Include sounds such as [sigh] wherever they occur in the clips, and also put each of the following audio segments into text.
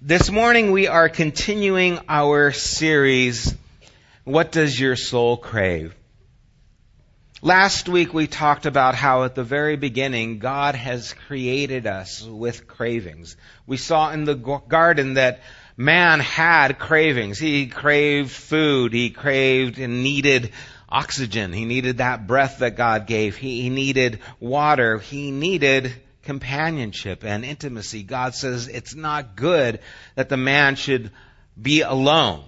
This morning we are continuing our series, What Does Your Soul Crave? Last week we talked about how at the very beginning God has created us with cravings. We saw in the garden that man had cravings. He craved food. He craved and needed oxygen. He needed that breath that God gave. He, needed water. He needed companionship and intimacy. God says it's not good that the man should be alone.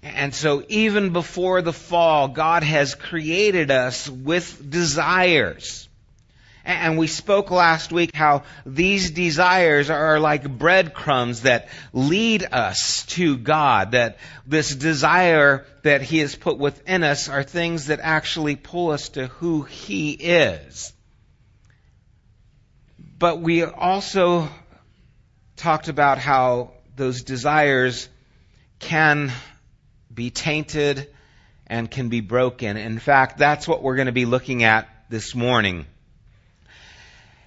And so even before the fall, God has created us with desires. And we spoke last week how these desires are like breadcrumbs that lead us to God, that this desire that He has put within us are things that actually pull us to who He is. But we also talked about how those desires can be tainted and can be broken. In fact, that's what we're going to be looking at this morning.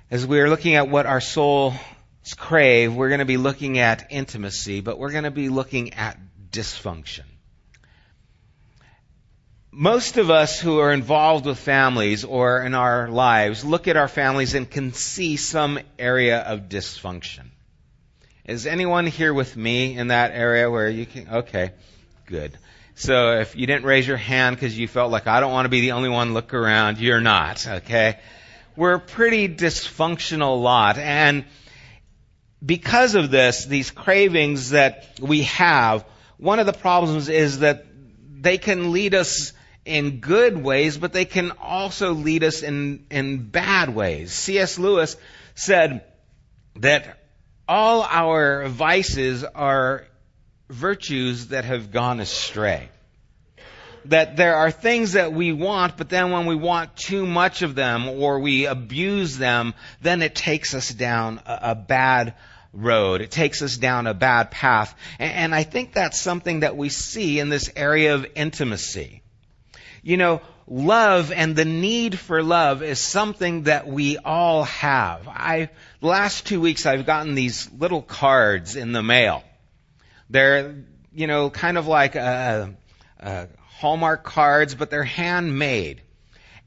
As we're looking at what our souls crave, we're going to be looking at intimacy, but we're going to be looking at dysfunction most of us who are involved with families or in our lives look at our families and can see some area of dysfunction. Is anyone here with me in that area where you can? Okay, good. So if you didn't raise your hand because you felt like I don't want to be the only one look around, you're not, okay? We're a pretty dysfunctional lot and because of this, these cravings that we have, one of the problems is that they can lead us in good ways, but they can also lead us in, in bad ways. C.S. Lewis said that all our vices are virtues that have gone astray. That there are things that we want, but then when we want too much of them or we abuse them, then it takes us down a, a bad road. It takes us down a bad path. And, and I think that's something that we see in this area of intimacy. You know, love and the need for love is something that we all have. I, the last two weeks I've gotten these little cards in the mail. They're, you know, kind of like a, a Hallmark cards, but they're handmade.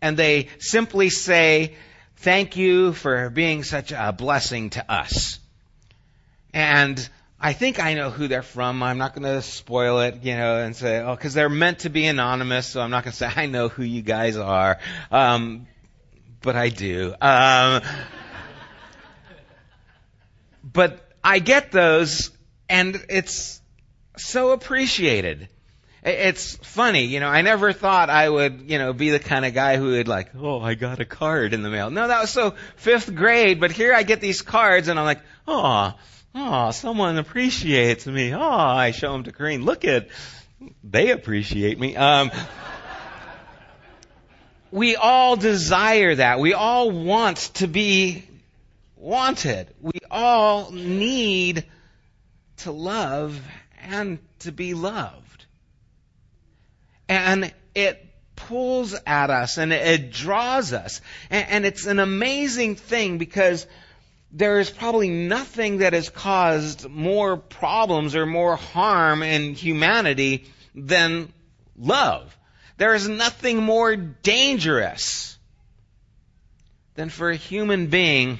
And they simply say, thank you for being such a blessing to us. And I think I know who they're from. I'm not going to spoil it, you know, and say, oh, because they're meant to be anonymous, so I'm not going to say I know who you guys are. Um, but I do. Um, but I get those, and it's so appreciated. It's funny, you know, I never thought I would, you know, be the kind of guy who would like, oh, I got a card in the mail. No, that was so fifth grade, but here I get these cards and I'm like, oh, Oh, someone appreciates me. Oh, I show them to Corinne. Look at, they appreciate me. Um, we all desire that. We all want to be wanted. We all need to love and to be loved. And it pulls at us and it draws us. And, it's an amazing thing because there is probably nothing that has caused more problems or more harm in humanity than love. There is nothing more dangerous than for a human being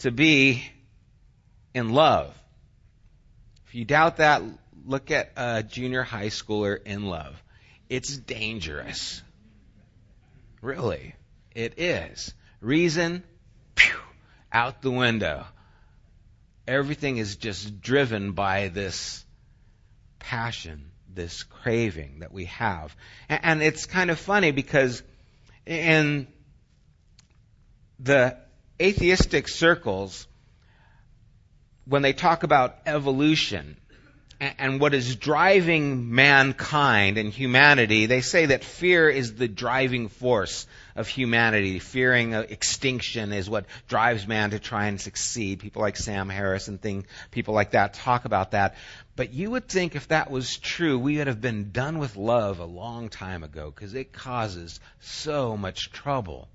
to be in love. If you doubt that, look at a junior high schooler in love. It's dangerous. Really. It is. Reason? Out the window. Everything is just driven by this passion, this craving that we have. And it's kind of funny because in the atheistic circles, when they talk about evolution, and what is driving mankind and humanity, they say that fear is the driving force of humanity. Fearing extinction is what drives man to try and succeed. People like Sam Harris and thing, people like that talk about that. But you would think if that was true, we would have been done with love a long time ago because it causes so much trouble.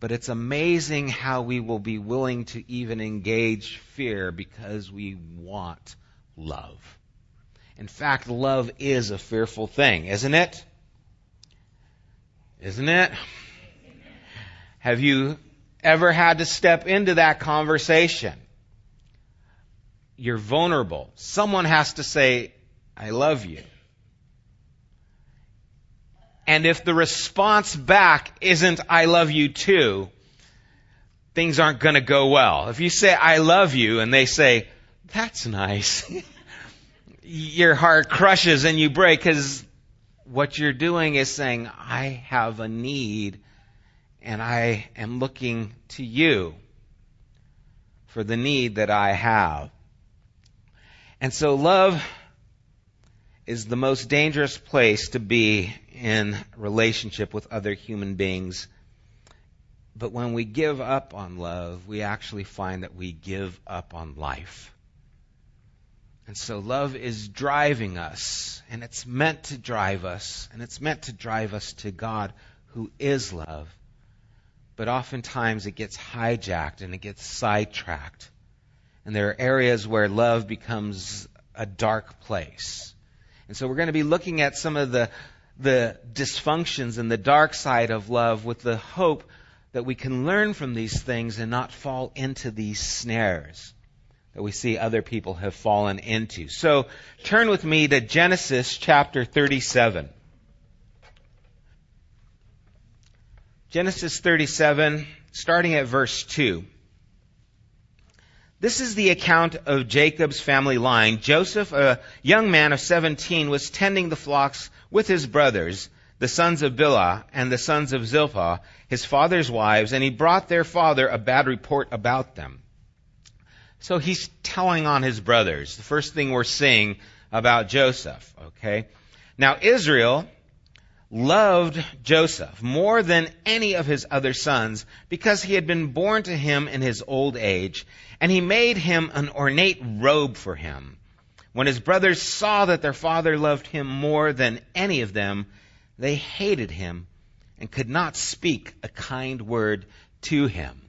But it's amazing how we will be willing to even engage fear because we want love. In fact, love is a fearful thing, isn't it? Isn't it? Have you ever had to step into that conversation? You're vulnerable. Someone has to say, I love you. And if the response back isn't, I love you too, things aren't going to go well. If you say, I love you, and they say, that's nice, [laughs] your heart crushes and you break because what you're doing is saying, I have a need and I am looking to you for the need that I have. And so love is the most dangerous place to be in relationship with other human beings. But when we give up on love, we actually find that we give up on life. And so love is driving us, and it's meant to drive us, and it's meant to drive us to God who is love. But oftentimes it gets hijacked and it gets sidetracked. And there are areas where love becomes a dark place. And so we're going to be looking at some of the, the dysfunctions and the dark side of love with the hope that we can learn from these things and not fall into these snares that we see other people have fallen into. So turn with me to Genesis chapter 37. Genesis 37, starting at verse 2. This is the account of Jacob's family line. Joseph, a young man of 17, was tending the flocks with his brothers, the sons of Bilhah and the sons of Zilpah, his father's wives, and he brought their father a bad report about them. So he's telling on his brothers. The first thing we're seeing about Joseph, okay? Now Israel loved Joseph more than any of his other sons because he had been born to him in his old age, and he made him an ornate robe for him. When his brothers saw that their father loved him more than any of them, they hated him and could not speak a kind word to him.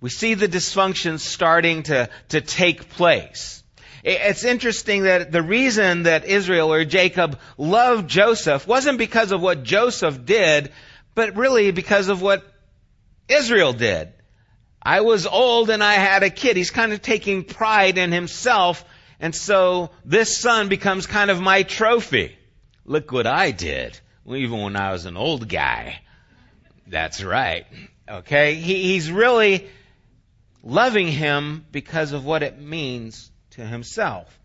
We see the dysfunction starting to, to take place. It's interesting that the reason that Israel or Jacob loved Joseph wasn't because of what Joseph did, but really because of what Israel did. I was old and I had a kid. He's kind of taking pride in himself, and so this son becomes kind of my trophy. Look what I did, even when I was an old guy. That's right. Okay? He, he's really loving him because of what it means to himself.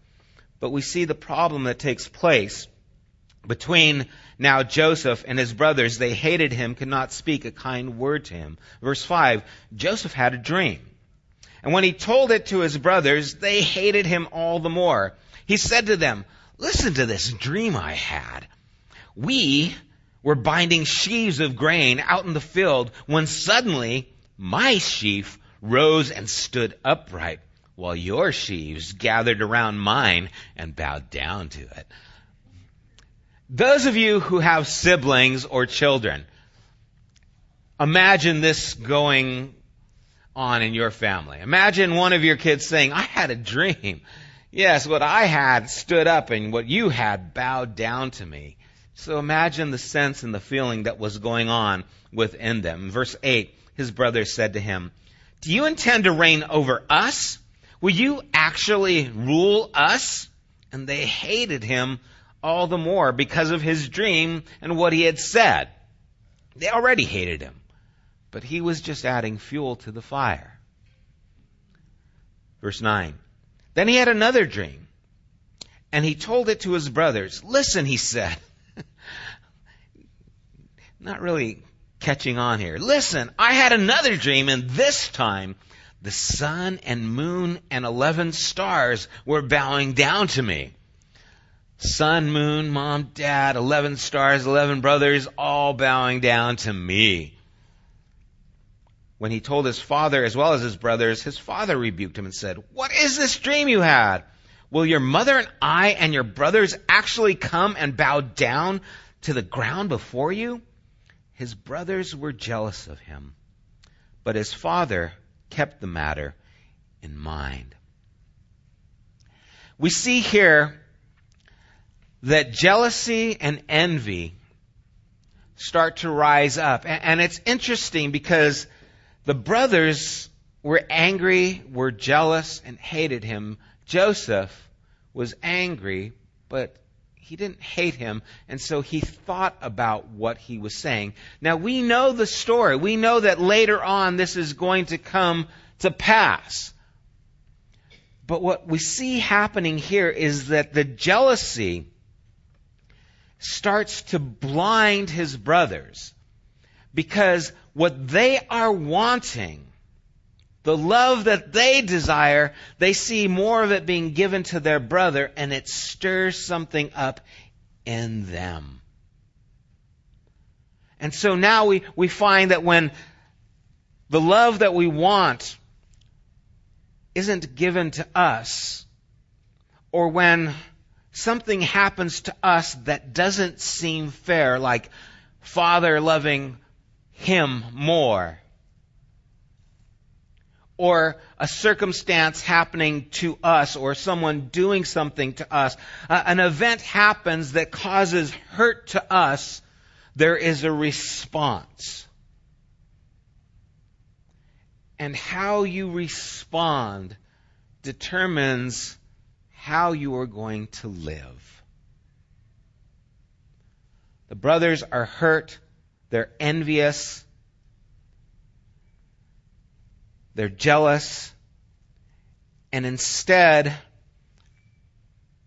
But we see the problem that takes place between now Joseph and his brothers. They hated him, could not speak a kind word to him. Verse 5 Joseph had a dream. And when he told it to his brothers, they hated him all the more. He said to them, Listen to this dream I had. We were binding sheaves of grain out in the field when suddenly my sheaf rose and stood upright while your sheaves gathered around mine and bowed down to it. Those of you who have siblings or children, imagine this going on in your family. Imagine one of your kids saying, I had a dream. Yes, what I had stood up and what you had bowed down to me. So imagine the sense and the feeling that was going on within them. Verse 8, his brother said to him, Do you intend to reign over us? Will you actually rule us? And they hated him all the more because of his dream and what he had said. They already hated him, but he was just adding fuel to the fire. Verse 9. Then he had another dream, and he told it to his brothers. Listen, he said. [laughs] Not really catching on here. Listen, I had another dream, and this time the sun and moon and 11 stars were bowing down to me. Sun, moon, mom, dad, 11 stars, 11 brothers, all bowing down to me. When he told his father as well as his brothers, his father rebuked him and said, What is this dream you had? Will your mother and I and your brothers actually come and bow down to the ground before you? His brothers were jealous of him but his father kept the matter in mind. We see here that jealousy and envy start to rise up. And it's interesting because the brothers were angry, were jealous, and hated him. Joseph was angry, but he didn't hate him, and so he thought about what he was saying. Now we know the story. We know that later on this is going to come to pass. But what we see happening here is that the jealousy starts to blind his brothers because what they are wanting, the love that they desire, they see more of it being given to their brother and it stirs something up in them. And so now we, we find that when the love that we want isn't given to us, or when something happens to us that doesn't seem fair, like father loving him more, or a circumstance happening to us, or someone doing something to us, uh, an event happens that causes hurt to us, there is a response. And how you respond determines how you are going to live. The brothers are hurt, they're envious, they're jealous, and instead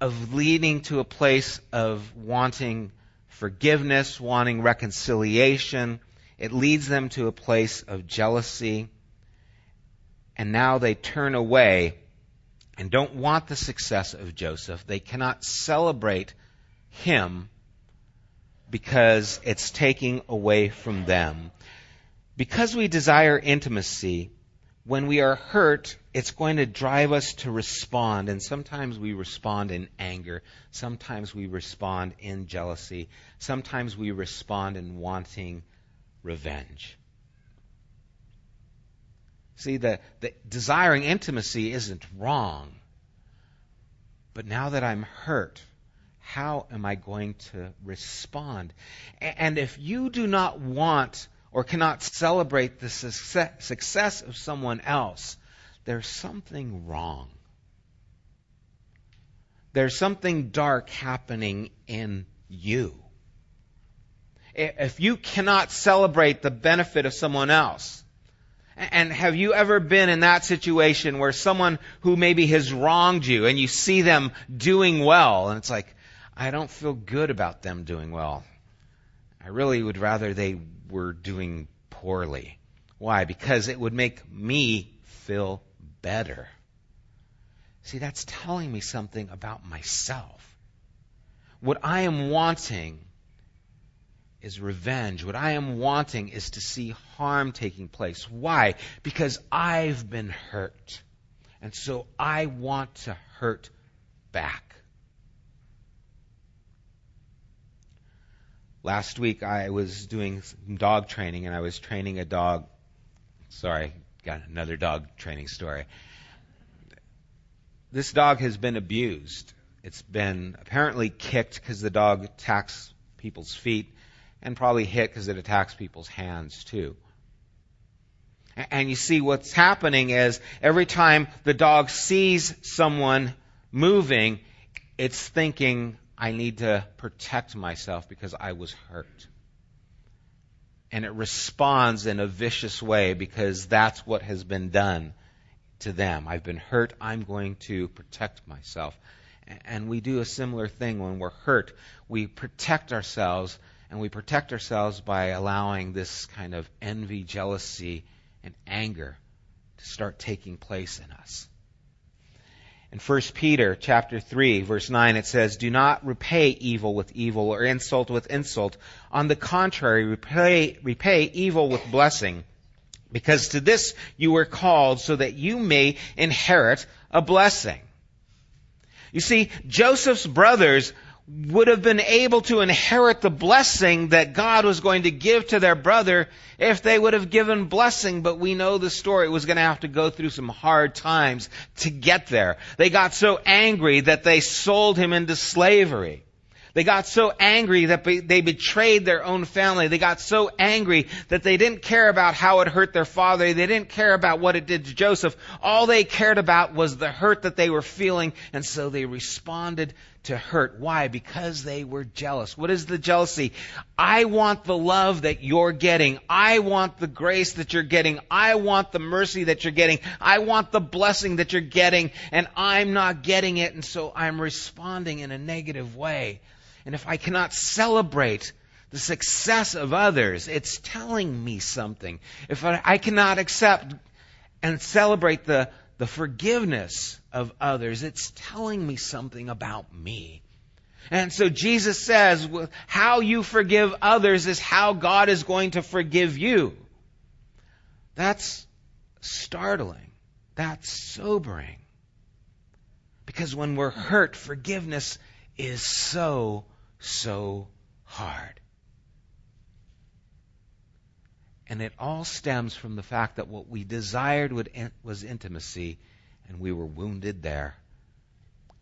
of leading to a place of wanting forgiveness, wanting reconciliation, it leads them to a place of jealousy and now they turn away and don't want the success of Joseph. They cannot celebrate him because it's taking away from them. Because we desire intimacy, when we are hurt, it's going to drive us to respond. And sometimes we respond in anger. Sometimes we respond in jealousy. Sometimes we respond in wanting revenge. See, the, the desiring intimacy isn't wrong. But now that I'm hurt, how am I going to respond? And if you do not want or cannot celebrate the success of someone else, there's something wrong. There's something dark happening in you. If you cannot celebrate the benefit of someone else, and have you ever been in that situation where someone who maybe has wronged you and you see them doing well and it's like, I don't feel good about them doing well. I really would rather they were doing poorly. Why? Because it would make me feel better. See, that's telling me something about myself. What I am wanting is revenge. What I am wanting is to see harm taking place. Why? Because I've been hurt. And so I want to hurt back. Last week I was doing dog training and I was training a dog. Sorry, got another dog training story. This dog has been abused. It's been apparently kicked because the dog attacks people's feet and probably hit because it attacks people's hands too. And you see what's happening is every time the dog sees someone moving, it's thinking, I need to protect myself because I was hurt. And it responds in a vicious way because that's what has been done to them. I've been hurt. I'm going to protect myself. And we do a similar thing when we're hurt. We protect ourselves and we protect ourselves by allowing this kind of envy, jealousy, and anger to start taking place in us. In 1 Peter chapter 3 verse 9 it says, Do not repay evil with evil or insult with insult. On the contrary, repay, repay evil with blessing. Because to this you were called so that you may inherit a blessing. You see, Joseph's brothers would have been able to inherit the blessing that God was going to give to their brother if they would have given blessing, but we know the story it was going to have to go through some hard times to get there. They got so angry that they sold him into slavery. They got so angry that they betrayed their own family. They got so angry that they didn't care about how it hurt their father. They didn't care about what it did to Joseph. All they cared about was the hurt that they were feeling, and so they responded to hurt. Why? Because they were jealous. What is the jealousy? I want the love that you're getting. I want the grace that you're getting. I want the mercy that you're getting. I want the blessing that you're getting, and I'm not getting it, and so I'm responding in a negative way. And if I cannot celebrate the success of others, it's telling me something. If I, I cannot accept and celebrate the, the forgiveness of others, it's telling me something about me. And so Jesus says, how you forgive others is how God is going to forgive you. That's startling. That's sobering. Because when we're hurt, forgiveness is so so hard. And it all stems from the fact that what we desired was intimacy, and we were wounded there.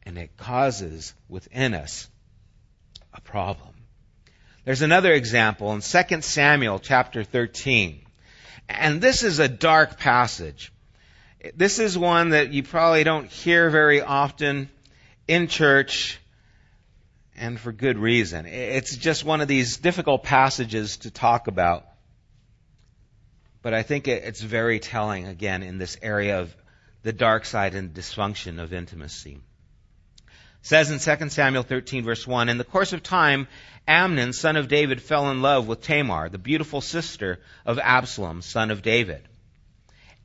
And it causes within us a problem. There's another example in 2 Samuel chapter 13. And this is a dark passage. This is one that you probably don't hear very often in church and for good reason. It's just one of these difficult passages to talk about. But I think it's very telling, again, in this area of the dark side and dysfunction of intimacy. It says in 2 Samuel 13 verse 1, In the course of time, Amnon, son of David, fell in love with Tamar, the beautiful sister of Absalom, son of David.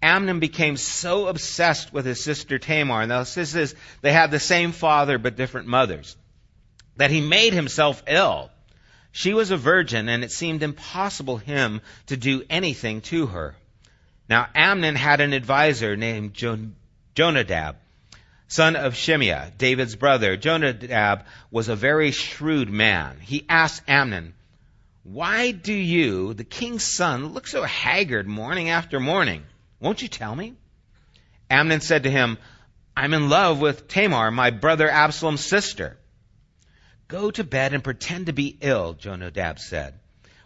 Amnon became so obsessed with his sister Tamar, and this is, they had the same father but different mothers that he made himself ill. She was a virgin, and it seemed impossible him to do anything to her. Now Amnon had an adviser named Jonadab, son of Shimeah, David's brother. Jonadab was a very shrewd man. He asked Amnon, Why do you, the king's son, look so haggard morning after morning? Won't you tell me? Amnon said to him, I'm in love with Tamar, my brother Absalom's sister. Go to bed and pretend to be ill, Jonadab said.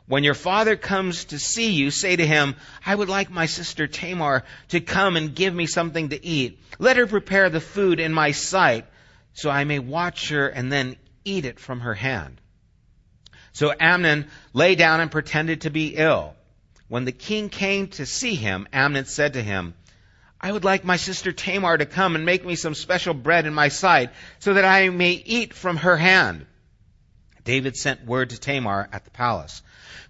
When your father comes to see you, say to him, I would like my sister Tamar to come and give me something to eat. Let her prepare the food in my sight, so I may watch her and then eat it from her hand. So Amnon lay down and pretended to be ill. When the king came to see him, Amnon said to him, I would like my sister Tamar to come and make me some special bread in my sight, so that I may eat from her hand. David sent word to Tamar at the palace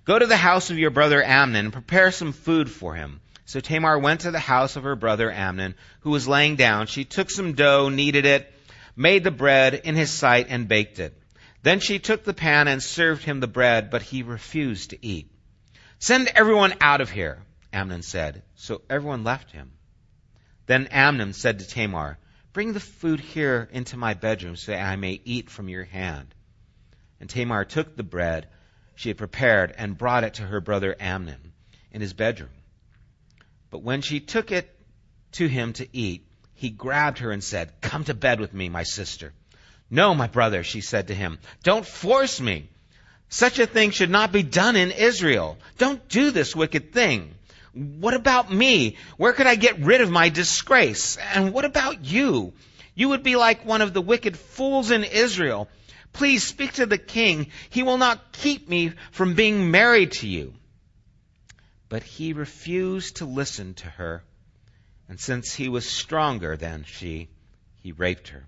Go to the house of your brother Amnon and prepare some food for him. So Tamar went to the house of her brother Amnon, who was laying down. She took some dough, kneaded it, made the bread in his sight, and baked it. Then she took the pan and served him the bread, but he refused to eat. Send everyone out of here, Amnon said. So everyone left him. Then Amnon said to Tamar, Bring the food here into my bedroom so that I may eat from your hand. And Tamar took the bread she had prepared and brought it to her brother Amnon in his bedroom. But when she took it to him to eat, he grabbed her and said, Come to bed with me, my sister. No, my brother, she said to him, don't force me. Such a thing should not be done in Israel. Don't do this wicked thing. What about me? Where could I get rid of my disgrace? And what about you? You would be like one of the wicked fools in Israel Please speak to the king. He will not keep me from being married to you. But he refused to listen to her, and since he was stronger than she, he raped her.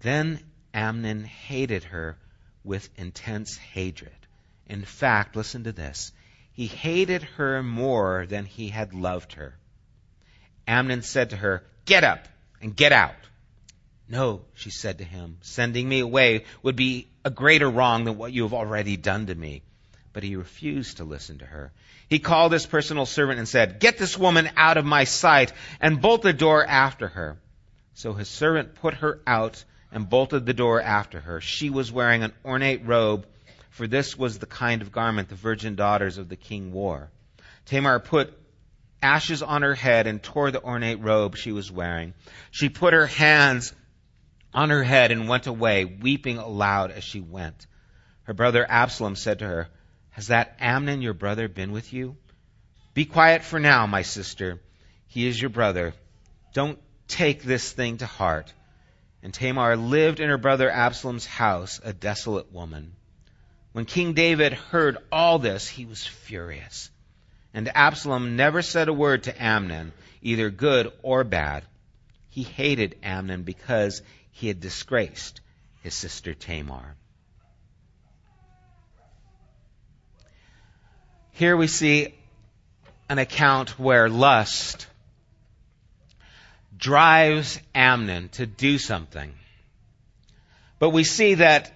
Then Amnon hated her with intense hatred. In fact, listen to this. He hated her more than he had loved her. Amnon said to her, Get up and get out. No, she said to him, sending me away would be a greater wrong than what you have already done to me. But he refused to listen to her. He called his personal servant and said, Get this woman out of my sight and bolt the door after her. So his servant put her out and bolted the door after her. She was wearing an ornate robe, for this was the kind of garment the virgin daughters of the king wore. Tamar put ashes on her head and tore the ornate robe she was wearing. She put her hands on her head and went away, weeping aloud as she went. Her brother Absalom said to her, Has that Amnon your brother been with you? Be quiet for now, my sister. He is your brother. Don't take this thing to heart. And Tamar lived in her brother Absalom's house, a desolate woman. When King David heard all this, he was furious. And Absalom never said a word to Amnon, either good or bad. He hated Amnon because he had disgraced his sister Tamar. Here we see an account where lust drives Amnon to do something. But we see that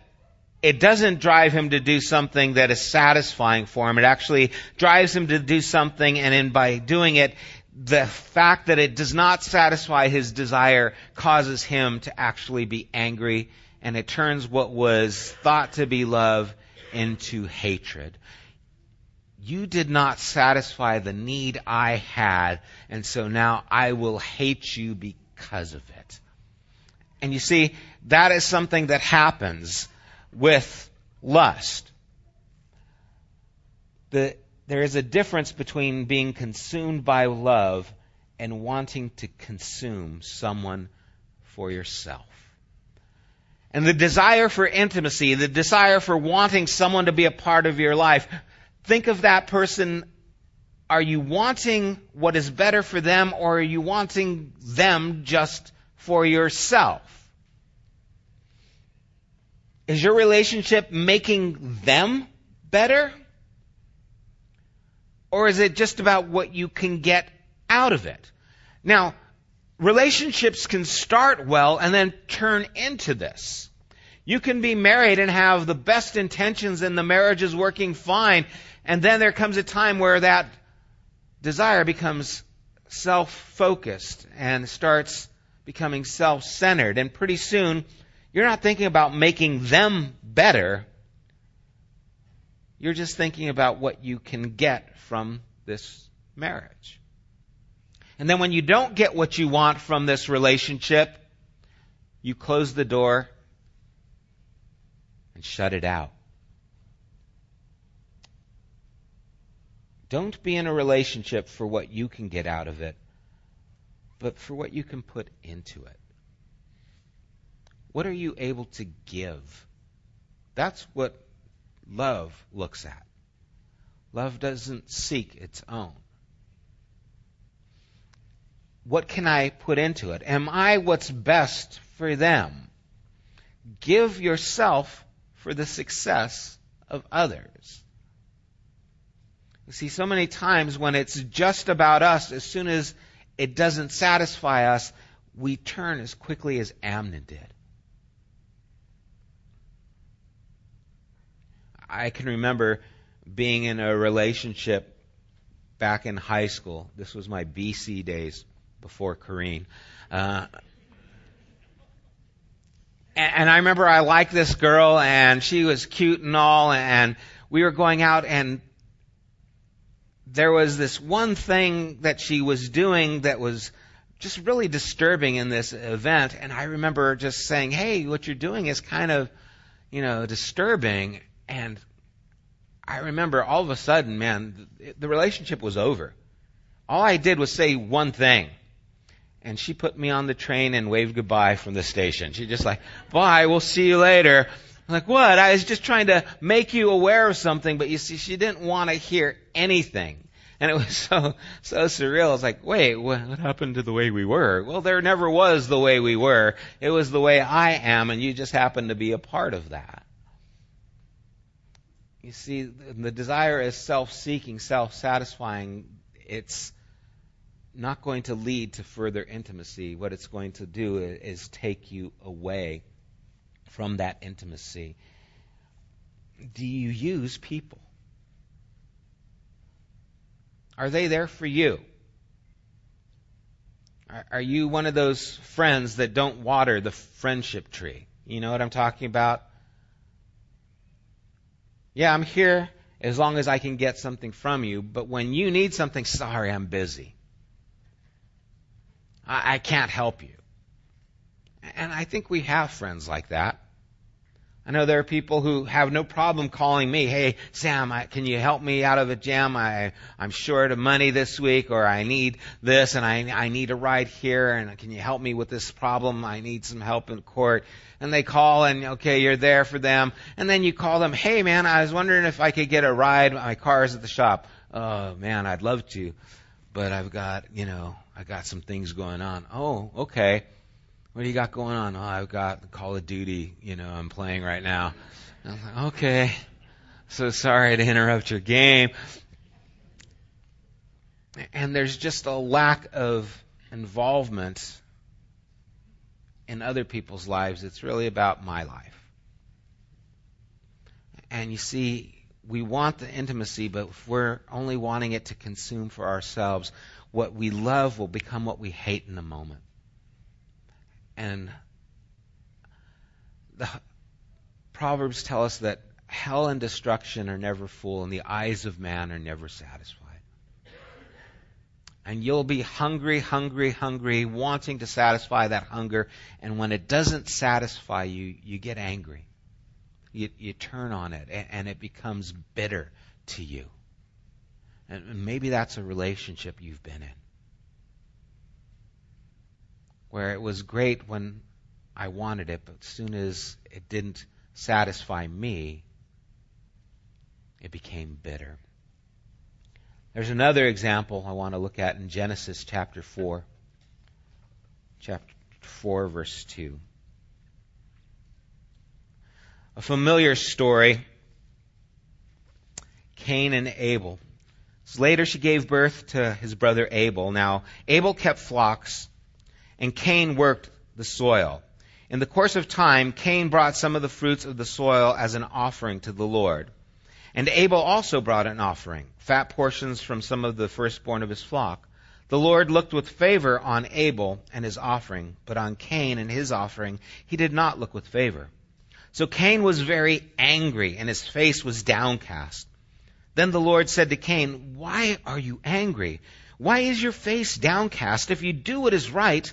it doesn't drive him to do something that is satisfying for him. It actually drives him to do something, and in by doing it, the fact that it does not satisfy his desire causes him to actually be angry, and it turns what was thought to be love into hatred. You did not satisfy the need I had, and so now I will hate you because of it. And you see, that is something that happens with lust. The, there is a difference between being consumed by love and wanting to consume someone for yourself. And the desire for intimacy, the desire for wanting someone to be a part of your life, think of that person. Are you wanting what is better for them or are you wanting them just for yourself? Is your relationship making them better? Or is it just about what you can get out of it? Now, relationships can start well and then turn into this. You can be married and have the best intentions and the marriage is working fine, and then there comes a time where that desire becomes self-focused and starts becoming self-centered. And pretty soon, you're not thinking about making them better. You're just thinking about what you can get from this marriage. And then when you don't get what you want from this relationship, you close the door and shut it out. Don't be in a relationship for what you can get out of it, but for what you can put into it. What are you able to give? That's what love looks at. Love doesn't seek its own. What can I put into it? Am I what's best for them? Give yourself for the success of others. You see, so many times when it's just about us, as soon as it doesn't satisfy us, we turn as quickly as Amnon did. I can remember being in a relationship back in high school. This was my BC days before Corrine. Uh, and, and I remember I liked this girl and she was cute and all and we were going out and there was this one thing that she was doing that was just really disturbing in this event and I remember just saying, "Hey, what you're doing is kind of, you know, disturbing." And I remember all of a sudden, man, the relationship was over. All I did was say one thing. And she put me on the train and waved goodbye from the station. She just like, bye, we'll see you later. I'm like, what? I was just trying to make you aware of something, but you see, she didn't want to hear anything. And it was [laughs] so, so surreal. I was like, wait, what happened to the way we were? Well, there never was the way we were. It was the way I am, and you just happen to be a part of that. You see, the desire is self-seeking, self-satisfying. It's not going to lead to further intimacy. What it's going to do is take you away from that intimacy. Do you use people? Are they there for you? Are you one of those friends that don't water the friendship tree? You know what I'm talking about? Yeah, I'm here as long as I can get something from you, but when you need something, sorry, I'm busy. I, I can't help you. And I think we have friends like that. I know there are people who have no problem calling me, hey, Sam, I, can you help me out of a jam? I, I'm short of money this week, or I need this, and I, I need a ride here, and can you help me with this problem? I need some help in court. And they call, and okay, you're there for them. And then you call them, hey, man, I was wondering if I could get a ride. My car's at the shop. Oh, man, I'd love to, but I've got, you know, I got some things going on. Oh, okay. What do you got going on? Oh, I've got Call of Duty, you know, I'm playing right now. I'm like, okay. So sorry to interrupt your game. And there's just a lack of involvement in other people's lives. It's really about my life. And you see, we want the intimacy, but if we're only wanting it to consume for ourselves, what we love will become what we hate in a moment. And the Proverbs tell us that hell and destruction are never full, and the eyes of man are never satisfied. And you'll be hungry, hungry, hungry, wanting to satisfy that hunger. And when it doesn't satisfy you, you get angry. You, you turn on it, and it becomes bitter to you. And maybe that's a relationship you've been in where it was great when I wanted it, but as soon as it didn't satisfy me, it became bitter. There's another example I want to look at in Genesis chapter 4. Chapter 4, verse 2. A familiar story Cain and Abel. Later she gave birth to his brother Abel. Now, Abel kept flocks and Cain worked the soil. In the course of time, Cain brought some of the fruits of the soil as an offering to the Lord. And Abel also brought an offering, fat portions from some of the firstborn of his flock. The Lord looked with favor on Abel and his offering, but on Cain and his offering he did not look with favor. So Cain was very angry, and his face was downcast. Then the Lord said to Cain, Why are you angry? Why is your face downcast? If you do what is right,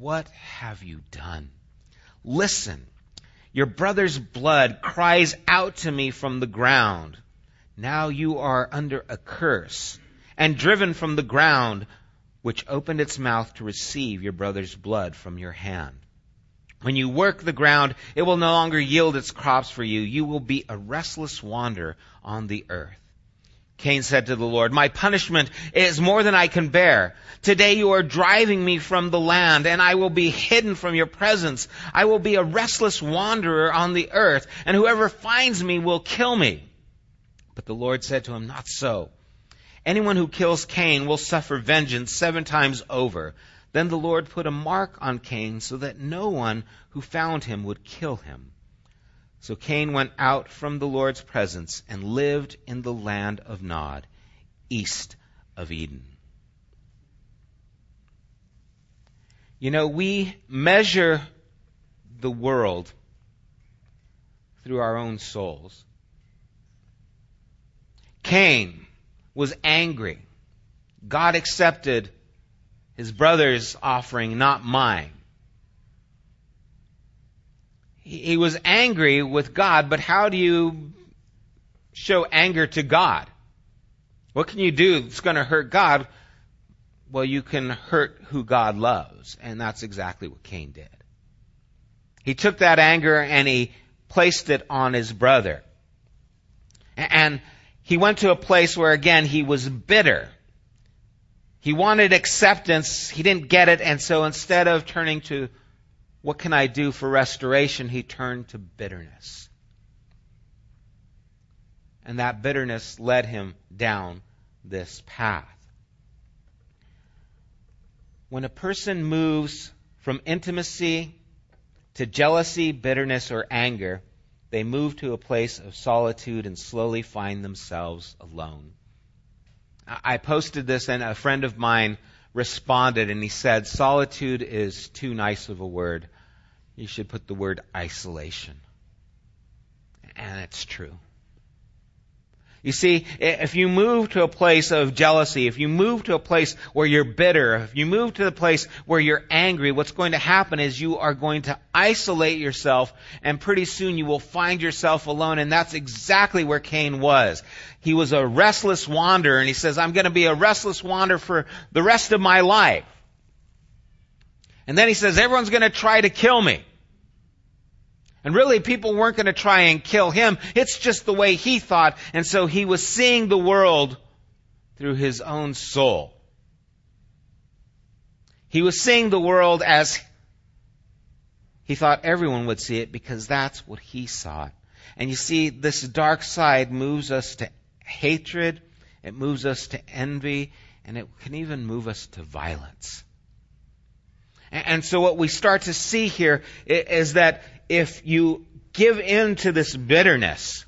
what have you done? Listen, your brother's blood cries out to me from the ground. Now you are under a curse and driven from the ground, which opened its mouth to receive your brother's blood from your hand. When you work the ground, it will no longer yield its crops for you. You will be a restless wanderer on the earth. Cain said to the Lord, My punishment is more than I can bear. Today you are driving me from the land, and I will be hidden from your presence. I will be a restless wanderer on the earth, and whoever finds me will kill me. But the Lord said to him, Not so. Anyone who kills Cain will suffer vengeance seven times over. Then the Lord put a mark on Cain so that no one who found him would kill him. So Cain went out from the Lord's presence and lived in the land of Nod, east of Eden. You know, we measure the world through our own souls. Cain was angry. God accepted his brother's offering, not mine. He was angry with God, but how do you show anger to God? What can you do that's going to hurt God? Well, you can hurt who God loves. And that's exactly what Cain did. He took that anger and he placed it on his brother. And he went to a place where again he was bitter. He wanted acceptance. He didn't get it. And so instead of turning to what can I do for restoration, he turned to bitterness. And that bitterness led him down this path. When a person moves from intimacy to jealousy, bitterness, or anger, they move to a place of solitude and slowly find themselves alone. I posted this and a friend of mine responded and he said, solitude is too nice of a word. You should put the word isolation. And it's true. You see, if you move to a place of jealousy, if you move to a place where you're bitter, if you move to the place where you're angry, what's going to happen is you are going to isolate yourself and pretty soon you will find yourself alone and that's exactly where Cain was. He was a restless wanderer and he says, I'm going to be a restless wanderer for the rest of my life. And then he says, everyone's going to try to kill me. And really, people weren't going to try and kill him. It's just the way he thought. And so he was seeing the world through his own soul. He was seeing the world as he thought everyone would see it because that's what he saw. And you see, this dark side moves us to hatred, it moves us to envy, and it can even move us to violence. And so what we start to see here is that if you give in to this bitterness,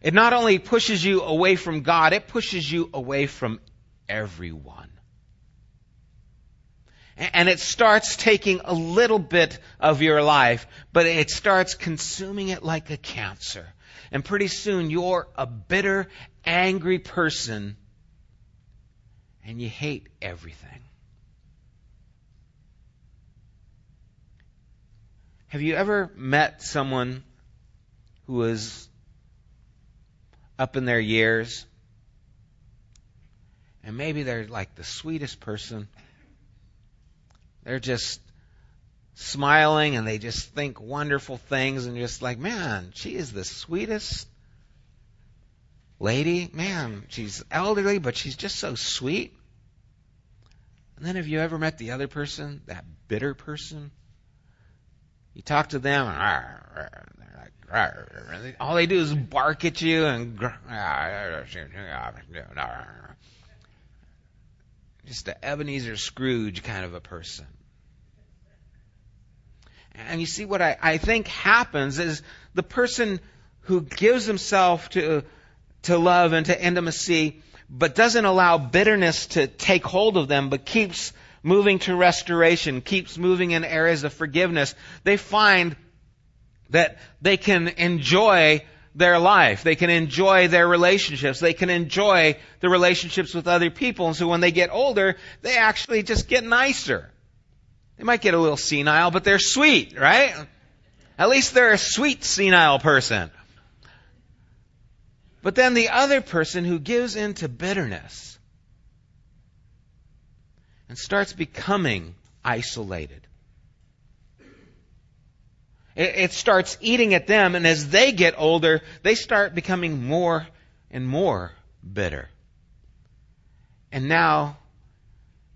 it not only pushes you away from God, it pushes you away from everyone. And it starts taking a little bit of your life, but it starts consuming it like a cancer. And pretty soon you're a bitter, angry person and you hate everything. Have you ever met someone who was up in their years? And maybe they're like the sweetest person. They're just smiling and they just think wonderful things and just like, man, she is the sweetest lady. Man, she's elderly, but she's just so sweet. And then have you ever met the other person, that bitter person? You talk to them, and they're like, all they do is bark at you and ah, just an Ebenezer Scrooge kind of a person. And you see what I, I think happens is the person who gives himself to to love and to intimacy, but doesn't allow bitterness to take hold of them, but keeps moving to restoration, keeps moving in areas of forgiveness, they find that they can enjoy their life. They can enjoy their relationships. They can enjoy the relationships with other people. And so when they get older, they actually just get nicer. They might get a little senile, but they're sweet, right? At least they're a sweet senile person. But then the other person who gives in to bitterness, and starts becoming isolated. It, it starts eating at them, and as they get older, they start becoming more and more bitter. And now,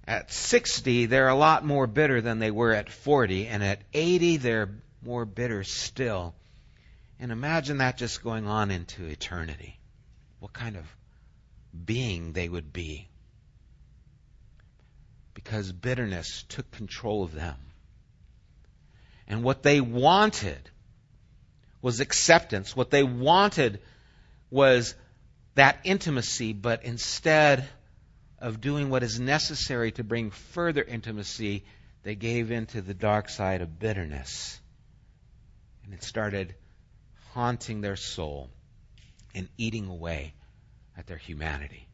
at 60, they're a lot more bitter than they were at 40, and at 80, they're more bitter still. And imagine that just going on into eternity. What kind of being they would be because bitterness took control of them. And what they wanted was acceptance. What they wanted was that intimacy, but instead of doing what is necessary to bring further intimacy, they gave in to the dark side of bitterness. And it started haunting their soul and eating away at their humanity.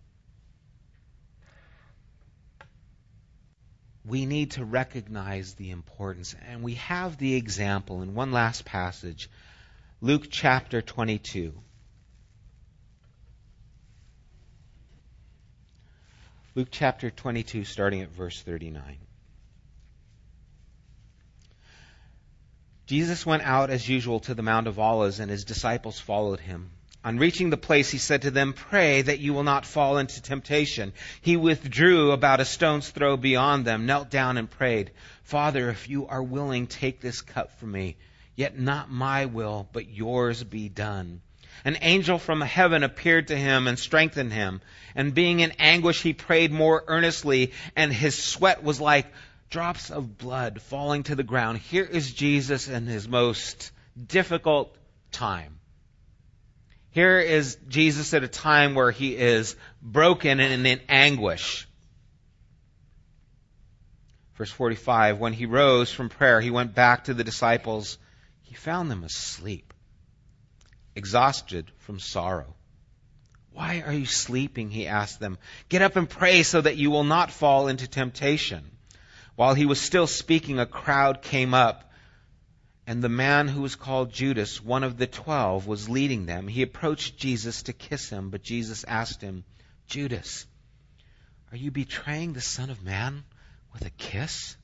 We need to recognize the importance. And we have the example in one last passage, Luke chapter 22. Luke chapter 22, starting at verse 39. Jesus went out as usual to the Mount of Olives, and his disciples followed him. On reaching the place, he said to them, Pray that you will not fall into temptation. He withdrew about a stone's throw beyond them, knelt down and prayed, Father, if you are willing, take this cup from me. Yet not my will, but yours be done. An angel from heaven appeared to him and strengthened him. And being in anguish, he prayed more earnestly, and his sweat was like drops of blood falling to the ground. Here is Jesus in his most difficult time. Here is Jesus at a time where he is broken and in anguish. Verse 45, when he rose from prayer, he went back to the disciples. He found them asleep, exhausted from sorrow. Why are you sleeping? He asked them. Get up and pray so that you will not fall into temptation. While he was still speaking, a crowd came up and the man who was called Judas, one of the twelve, was leading them. He approached Jesus to kiss him, but Jesus asked him, Judas, are you betraying the Son of Man with a kiss?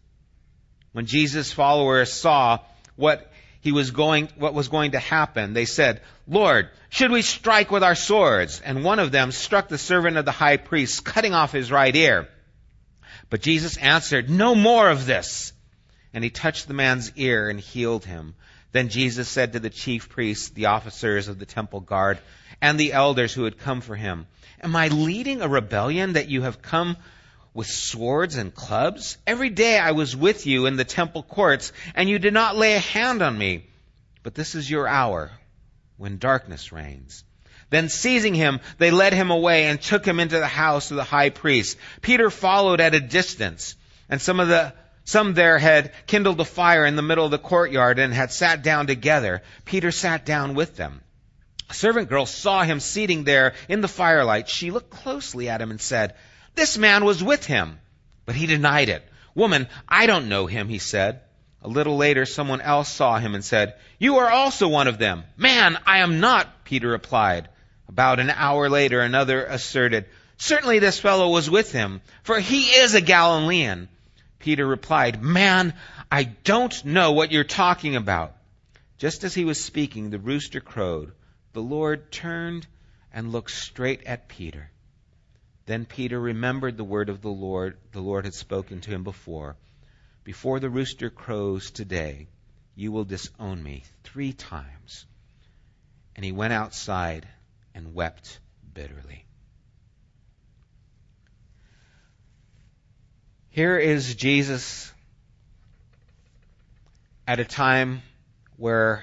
When Jesus' followers saw what he was going, what was going to happen, they said, Lord, should we strike with our swords? And one of them struck the servant of the high priest, cutting off his right ear. But Jesus answered, No more of this and he touched the man's ear and healed him. Then Jesus said to the chief priests, the officers of the temple guard, and the elders who had come for him, Am I leading a rebellion that you have come with swords and clubs? Every day I was with you in the temple courts, and you did not lay a hand on me. But this is your hour when darkness reigns. Then seizing him, they led him away and took him into the house of the high priest. Peter followed at a distance, and some of the some there had kindled a fire in the middle of the courtyard and had sat down together. Peter sat down with them. A servant girl saw him seating there in the firelight. She looked closely at him and said, This man was with him. But he denied it. Woman, I don't know him, he said. A little later, someone else saw him and said, You are also one of them. Man, I am not, Peter replied. About an hour later, another asserted, Certainly this fellow was with him, for he is a Galilean. Peter replied, Man, I don't know what you're talking about. Just as he was speaking, the rooster crowed. The Lord turned and looked straight at Peter. Then Peter remembered the word of the Lord the Lord had spoken to him before. Before the rooster crows today, you will disown me three times. And he went outside and wept bitterly. Here is Jesus at a time where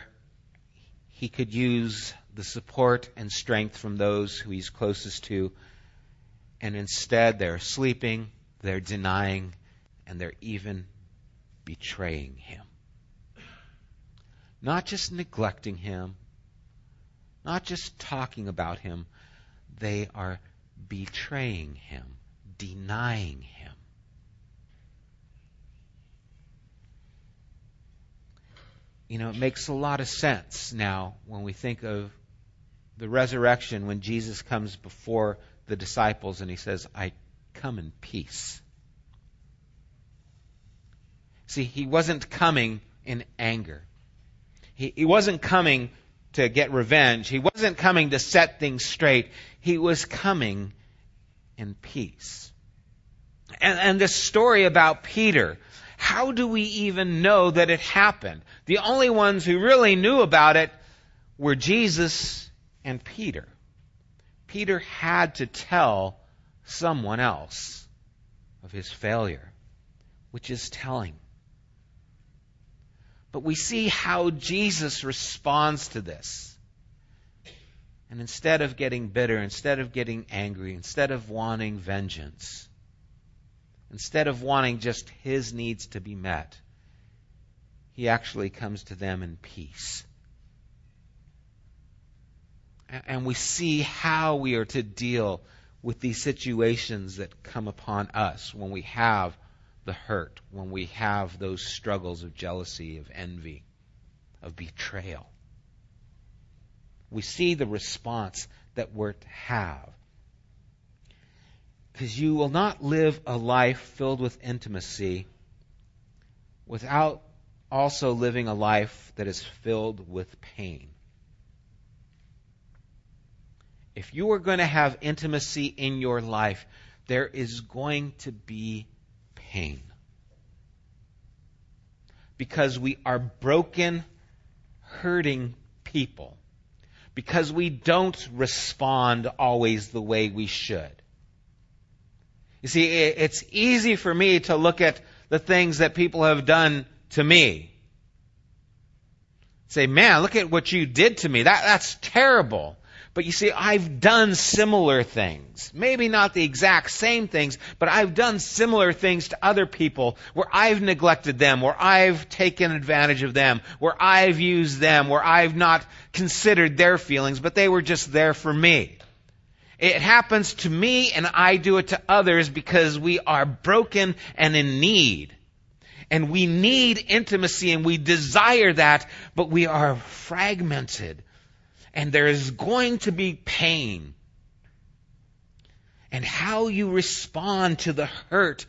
he could use the support and strength from those who he's closest to, and instead they're sleeping, they're denying, and they're even betraying him. Not just neglecting him, not just talking about him, they are betraying him, denying him. You know, it makes a lot of sense now when we think of the resurrection when Jesus comes before the disciples and he says, I come in peace. See, he wasn't coming in anger. He, he wasn't coming to get revenge. He wasn't coming to set things straight. He was coming in peace. And, and this story about Peter, how do we even know that it happened? The only ones who really knew about it were Jesus and Peter. Peter had to tell someone else of his failure, which is telling. But we see how Jesus responds to this. And instead of getting bitter, instead of getting angry, instead of wanting vengeance, instead of wanting just his needs to be met, he actually comes to them in peace. And we see how we are to deal with these situations that come upon us when we have the hurt, when we have those struggles of jealousy, of envy, of betrayal. We see the response that we're to have. Because you will not live a life filled with intimacy without also living a life that is filled with pain. if you are going to have intimacy in your life, there is going to be pain. Because we are broken, hurting people. Because we don't respond always the way we should. You see, it's easy for me to look at the things that people have done to me. Say, man, look at what you did to me. That, that's terrible. But you see, I've done similar things. Maybe not the exact same things, but I've done similar things to other people where I've neglected them, where I've taken advantage of them, where I've used them, where I've not considered their feelings, but they were just there for me. It happens to me and I do it to others because we are broken and in need. And we need intimacy and we desire that, but we are fragmented and there is going to be pain. And how you respond to the hurt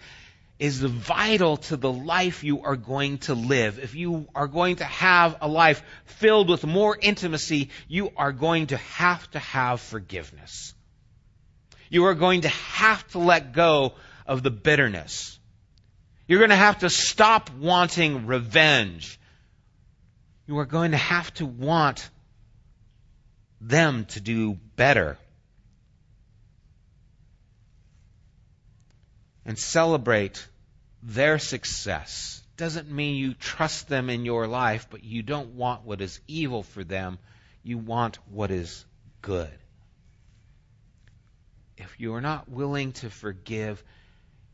is vital to the life you are going to live. If you are going to have a life filled with more intimacy, you are going to have to have forgiveness. You are going to have to let go of the bitterness. You're going to have to stop wanting revenge. You are going to have to want them to do better. And celebrate their success. Doesn't mean you trust them in your life, but you don't want what is evil for them. You want what is good. If you are not willing to forgive,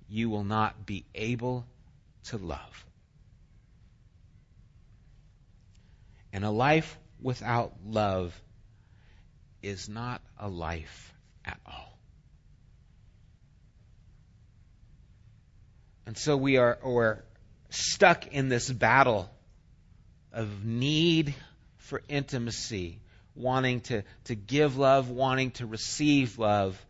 you will not be able to love. And a life without love is not a life at all. And so we are we're stuck in this battle of need for intimacy, wanting to, to give love, wanting to receive love.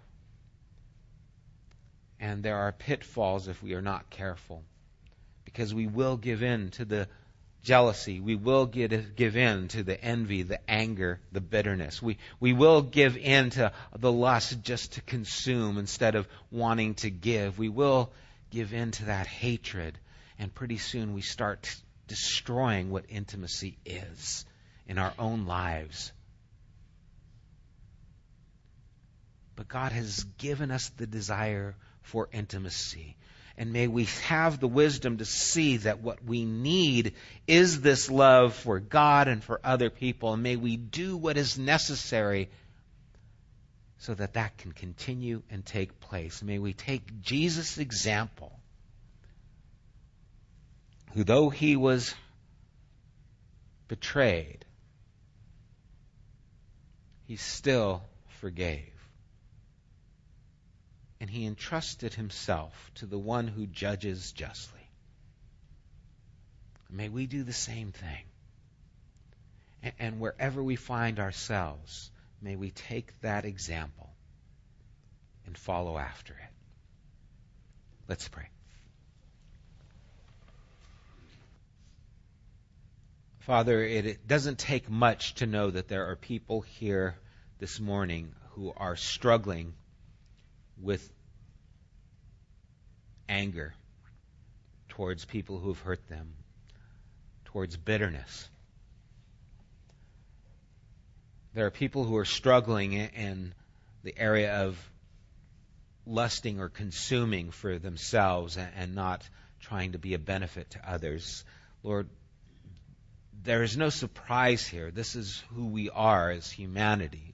And there are pitfalls if we are not careful, because we will give in to the jealousy. We will get, give in to the envy, the anger, the bitterness. We, we will give in to the lust just to consume instead of wanting to give. We will give in to that hatred. And pretty soon we start destroying what intimacy is in our own lives. But God has given us the desire for intimacy. And may we have the wisdom to see that what we need is this love for God and for other people. And may we do what is necessary so that that can continue and take place. May we take Jesus' example, who though he was betrayed, he still forgave and he entrusted himself to the one who judges justly. May we do the same thing. And wherever we find ourselves, may we take that example and follow after it. Let's pray. Father, it, doesn't take much to know that there are people here this morning who are struggling with anger towards people who have hurt them, towards bitterness. There are people who are struggling in the area of lusting or consuming for themselves and not trying to be a benefit to others. Lord, there is no surprise here. This is who we are as humanity.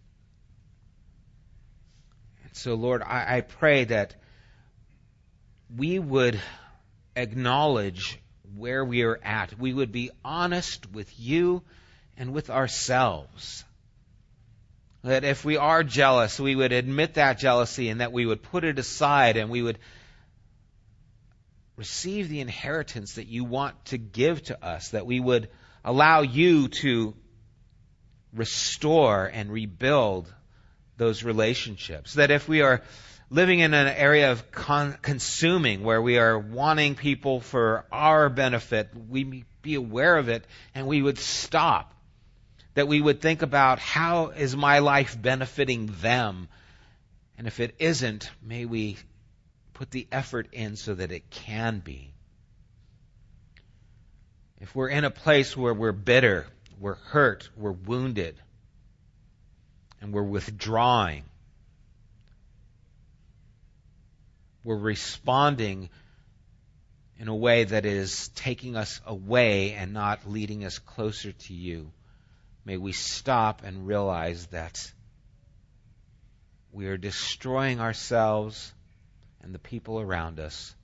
So, Lord, I, I pray that we would acknowledge where we are at. We would be honest with you and with ourselves. That if we are jealous, we would admit that jealousy and that we would put it aside and we would receive the inheritance that you want to give to us, that we would allow you to restore and rebuild those relationships. That if we are living in an area of con- consuming where we are wanting people for our benefit, we be aware of it and we would stop. That we would think about how is my life benefiting them? And if it isn't, may we put the effort in so that it can be. If we're in a place where we're bitter, we're hurt, we're wounded, and we're withdrawing, we're responding in a way that is taking us away and not leading us closer to you. May we stop and realize that we are destroying ourselves and the people around us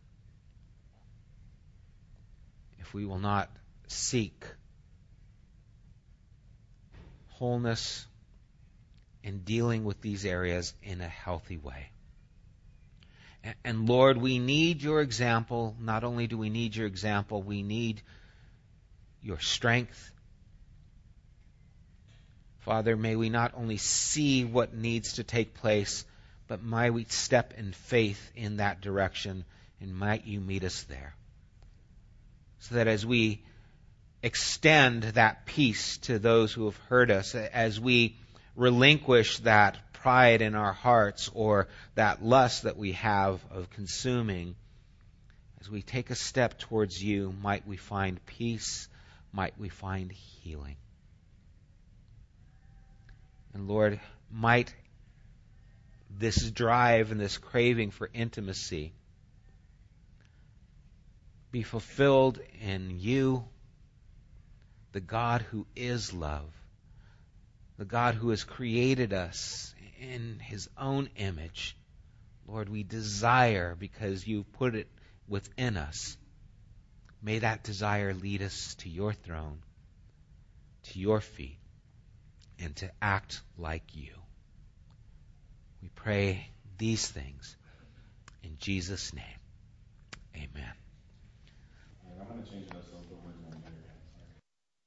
if we will not seek wholeness in dealing with these areas in a healthy way. And Lord, we need your example. Not only do we need your example, we need your strength. Father, may we not only see what needs to take place, but may we step in faith in that direction, and might you meet us there. So that as we extend that peace to those who have hurt us, as we relinquish that pride in our hearts or that lust that we have of consuming, as we take a step towards you, might we find peace, might we find healing. And Lord, might this drive and this craving for intimacy be fulfilled in you, the God who is love, the God who has created us in his own image. Lord, we desire because you've put it within us. May that desire lead us to your throne, to your feet, and to act like you. We pray these things in Jesus' name. Amen.